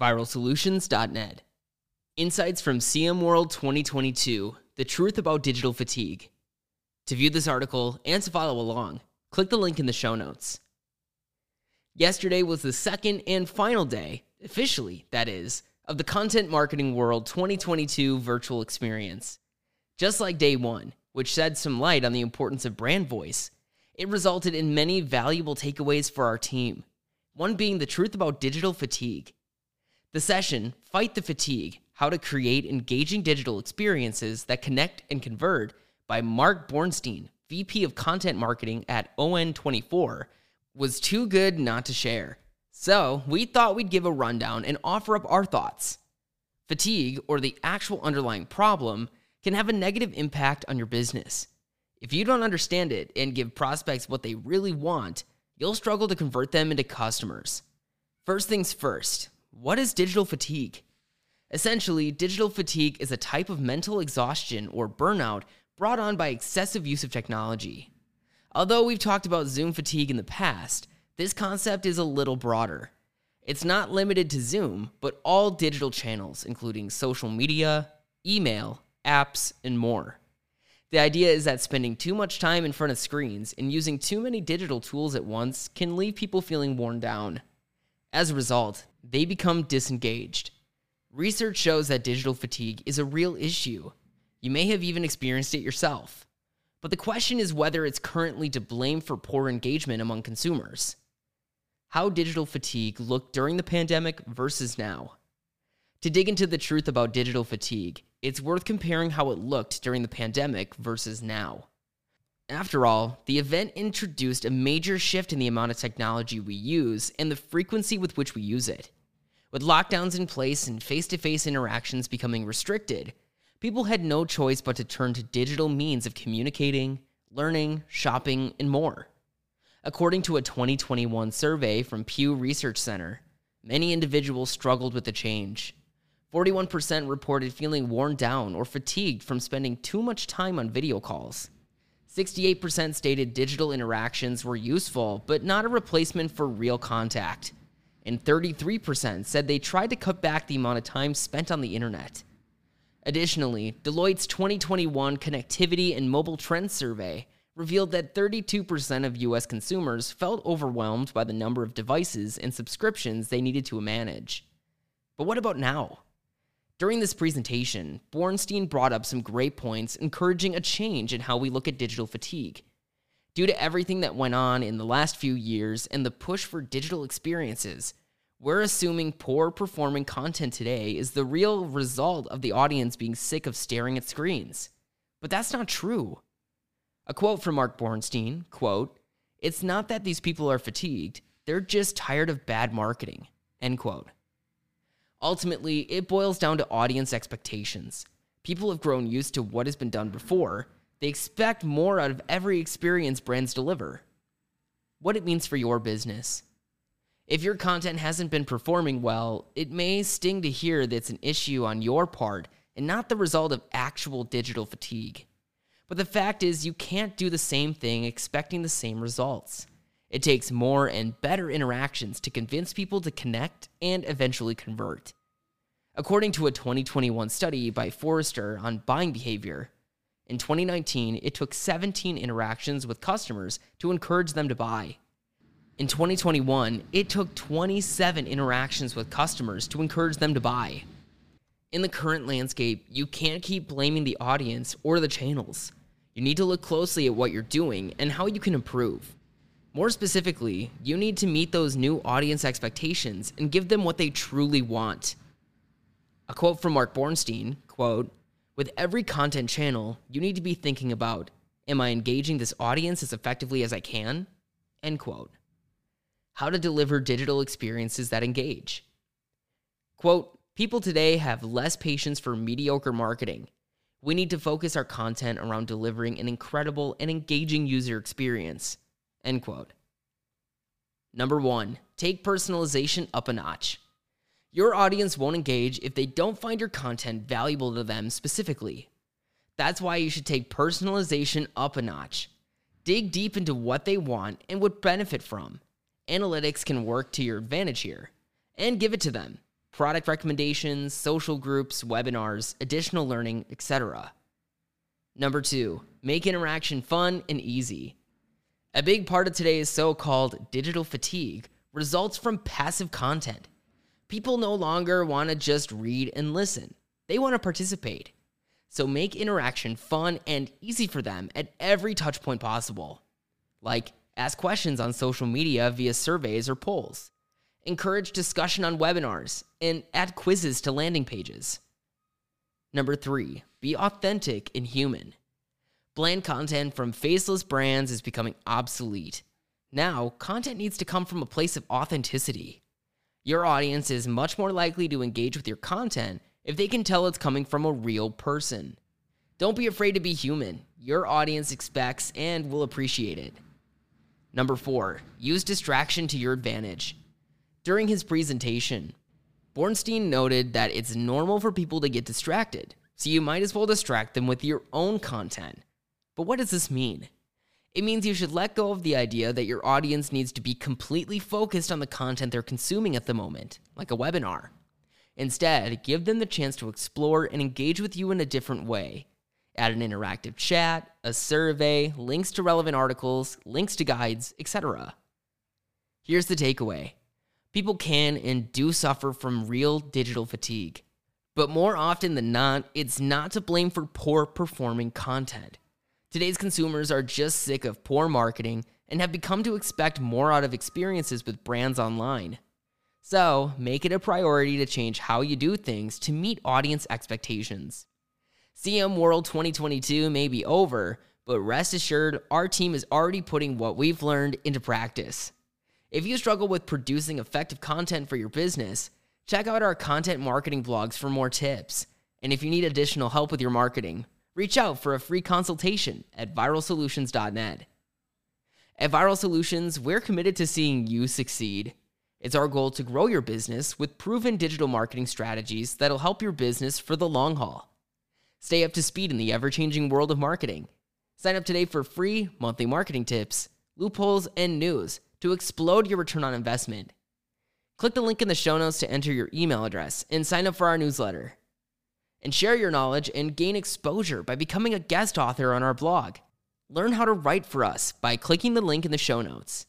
viralsolutions.net. Insights from CM World 2022 The Truth About Digital Fatigue. To view this article and to follow along, click the link in the show notes. Yesterday was the second and final day, officially, that is, of the Content Marketing World 2022 virtual experience. Just like day one, which shed some light on the importance of brand voice, it resulted in many valuable takeaways for our team. One being the truth about digital fatigue. The session, Fight the Fatigue How to Create Engaging Digital Experiences That Connect and Convert, by Mark Bornstein, VP of Content Marketing at ON24, was too good not to share. So, we thought we'd give a rundown and offer up our thoughts. Fatigue, or the actual underlying problem, can have a negative impact on your business. If you don't understand it and give prospects what they really want, you'll struggle to convert them into customers. First things first, what is digital fatigue? Essentially, digital fatigue is a type of mental exhaustion or burnout brought on by excessive use of technology. Although we've talked about Zoom fatigue in the past, this concept is a little broader. It's not limited to Zoom, but all digital channels, including social media, email, apps, and more. The idea is that spending too much time in front of screens and using too many digital tools at once can leave people feeling worn down. As a result, they become disengaged. Research shows that digital fatigue is a real issue. You may have even experienced it yourself. But the question is whether it's currently to blame for poor engagement among consumers. How digital fatigue looked during the pandemic versus now. To dig into the truth about digital fatigue, it's worth comparing how it looked during the pandemic versus now. After all, the event introduced a major shift in the amount of technology we use and the frequency with which we use it. With lockdowns in place and face to face interactions becoming restricted, people had no choice but to turn to digital means of communicating, learning, shopping, and more. According to a 2021 survey from Pew Research Center, many individuals struggled with the change. 41% reported feeling worn down or fatigued from spending too much time on video calls. 68% stated digital interactions were useful, but not a replacement for real contact. And 33% said they tried to cut back the amount of time spent on the internet. Additionally, Deloitte's 2021 Connectivity and Mobile Trends Survey revealed that 32% of US consumers felt overwhelmed by the number of devices and subscriptions they needed to manage. But what about now? During this presentation, Bornstein brought up some great points encouraging a change in how we look at digital fatigue. Due to everything that went on in the last few years and the push for digital experiences, we're assuming poor performing content today is the real result of the audience being sick of staring at screens. But that's not true. A quote from Mark Bornstein, quote, "It's not that these people are fatigued, they're just tired of bad marketing." End quote. Ultimately, it boils down to audience expectations. People have grown used to what has been done before. They expect more out of every experience brands deliver. What it means for your business. If your content hasn't been performing well, it may sting to hear that it's an issue on your part and not the result of actual digital fatigue. But the fact is, you can't do the same thing expecting the same results. It takes more and better interactions to convince people to connect and eventually convert. According to a 2021 study by Forrester on buying behavior, in 2019, it took 17 interactions with customers to encourage them to buy. In 2021, it took 27 interactions with customers to encourage them to buy. In the current landscape, you can't keep blaming the audience or the channels. You need to look closely at what you're doing and how you can improve. More specifically, you need to meet those new audience expectations and give them what they truly want. A quote from Mark Bornstein, quote, "With every content channel, you need to be thinking about, am I engaging this audience as effectively as I can?" End quote. How to deliver digital experiences that engage. Quote, "People today have less patience for mediocre marketing. We need to focus our content around delivering an incredible and engaging user experience." End quote. Number one, take personalization up a notch. Your audience won't engage if they don't find your content valuable to them specifically. That's why you should take personalization up a notch. Dig deep into what they want and would benefit from. Analytics can work to your advantage here. And give it to them. product recommendations, social groups, webinars, additional learning, etc. Number two, make interaction fun and easy. A big part of today's so called digital fatigue results from passive content. People no longer want to just read and listen, they want to participate. So make interaction fun and easy for them at every touchpoint possible. Like, ask questions on social media via surveys or polls, encourage discussion on webinars, and add quizzes to landing pages. Number three, be authentic and human. Bland content from faceless brands is becoming obsolete. Now, content needs to come from a place of authenticity. Your audience is much more likely to engage with your content if they can tell it's coming from a real person. Don't be afraid to be human. Your audience expects and will appreciate it. Number four, use distraction to your advantage. During his presentation, Bornstein noted that it's normal for people to get distracted, so you might as well distract them with your own content. But what does this mean? It means you should let go of the idea that your audience needs to be completely focused on the content they're consuming at the moment, like a webinar. Instead, give them the chance to explore and engage with you in a different way. Add an interactive chat, a survey, links to relevant articles, links to guides, etc. Here's the takeaway people can and do suffer from real digital fatigue. But more often than not, it's not to blame for poor performing content. Today's consumers are just sick of poor marketing and have become to expect more out of experiences with brands online. So, make it a priority to change how you do things to meet audience expectations. CM World 2022 may be over, but rest assured, our team is already putting what we've learned into practice. If you struggle with producing effective content for your business, check out our content marketing blogs for more tips. And if you need additional help with your marketing, reach out for a free consultation at viralsolutions.net. At Viral Solutions, we're committed to seeing you succeed. It's our goal to grow your business with proven digital marketing strategies that'll help your business for the long haul. Stay up to speed in the ever changing world of marketing. Sign up today for free monthly marketing tips, loopholes, and news to explode your return on investment. Click the link in the show notes to enter your email address and sign up for our newsletter. And share your knowledge and gain exposure by becoming a guest author on our blog. Learn how to write for us by clicking the link in the show notes.